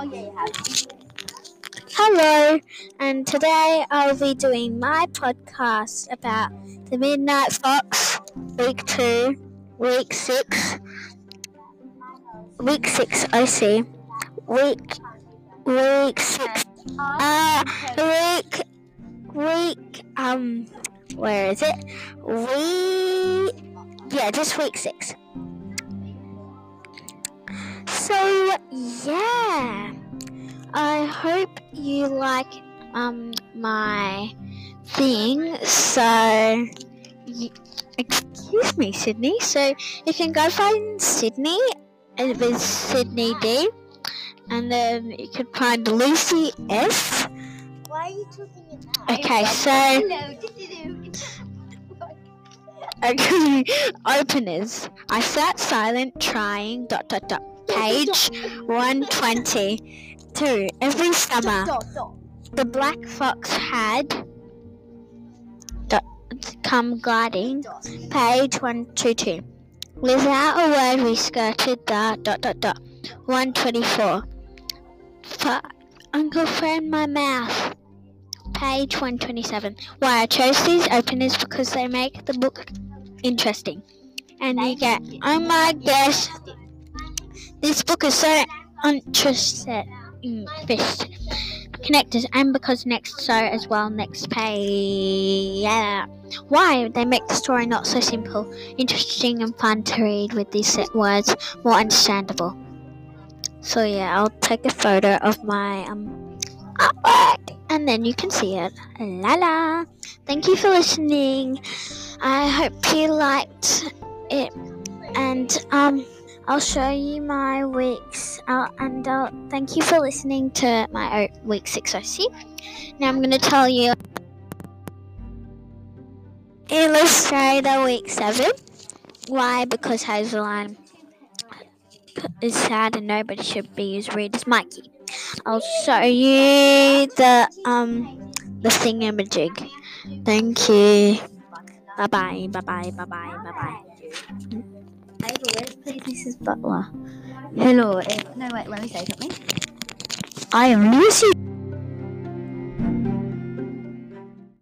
Oh yeah, you have. Hello, and today I'll be doing my podcast about the Midnight Fox, week two, week six, week six. I see, week week six. Uh, week week um, where is it? Week yeah, just week six. So yeah. I hope you like um my thing. So, y- excuse me, Sydney. So you can go find Sydney uh, with Sydney D, and then you can find Lucy S. Why are you talking in that? Okay, so okay, openers. I sat silent, trying dot dot dot. Page one twenty. Two. Every summer. The black fox had come gliding. Page 122. Without a word, we skirted the dot dot dot. 124. For Uncle Fred My Mouth. Page 127. Why I chose these openers because they make the book interesting. And you get, oh my gosh, this book is so interesting. Fist connectors and because next so as well next page. Yeah. Why they make the story not so simple interesting and fun to read with these words more understandable. So yeah i'll take a photo of my um artwork and then you can see it. La la. Thank you for listening. I hope you liked it. And um I'll show you my weeks, and uh, thank you for listening to my week six OC. Now I'm going to tell you Illustrator week seven. Why? Because Hazeline is sad and nobody should be as rude as Mikey. I'll show you the um the thingamajig. Thank you. Bye bye. Bye bye. Bye bye. Bye bye. Where's please Mrs. Butler? Hello. eh, No, wait. Let me say something. I am Lucy.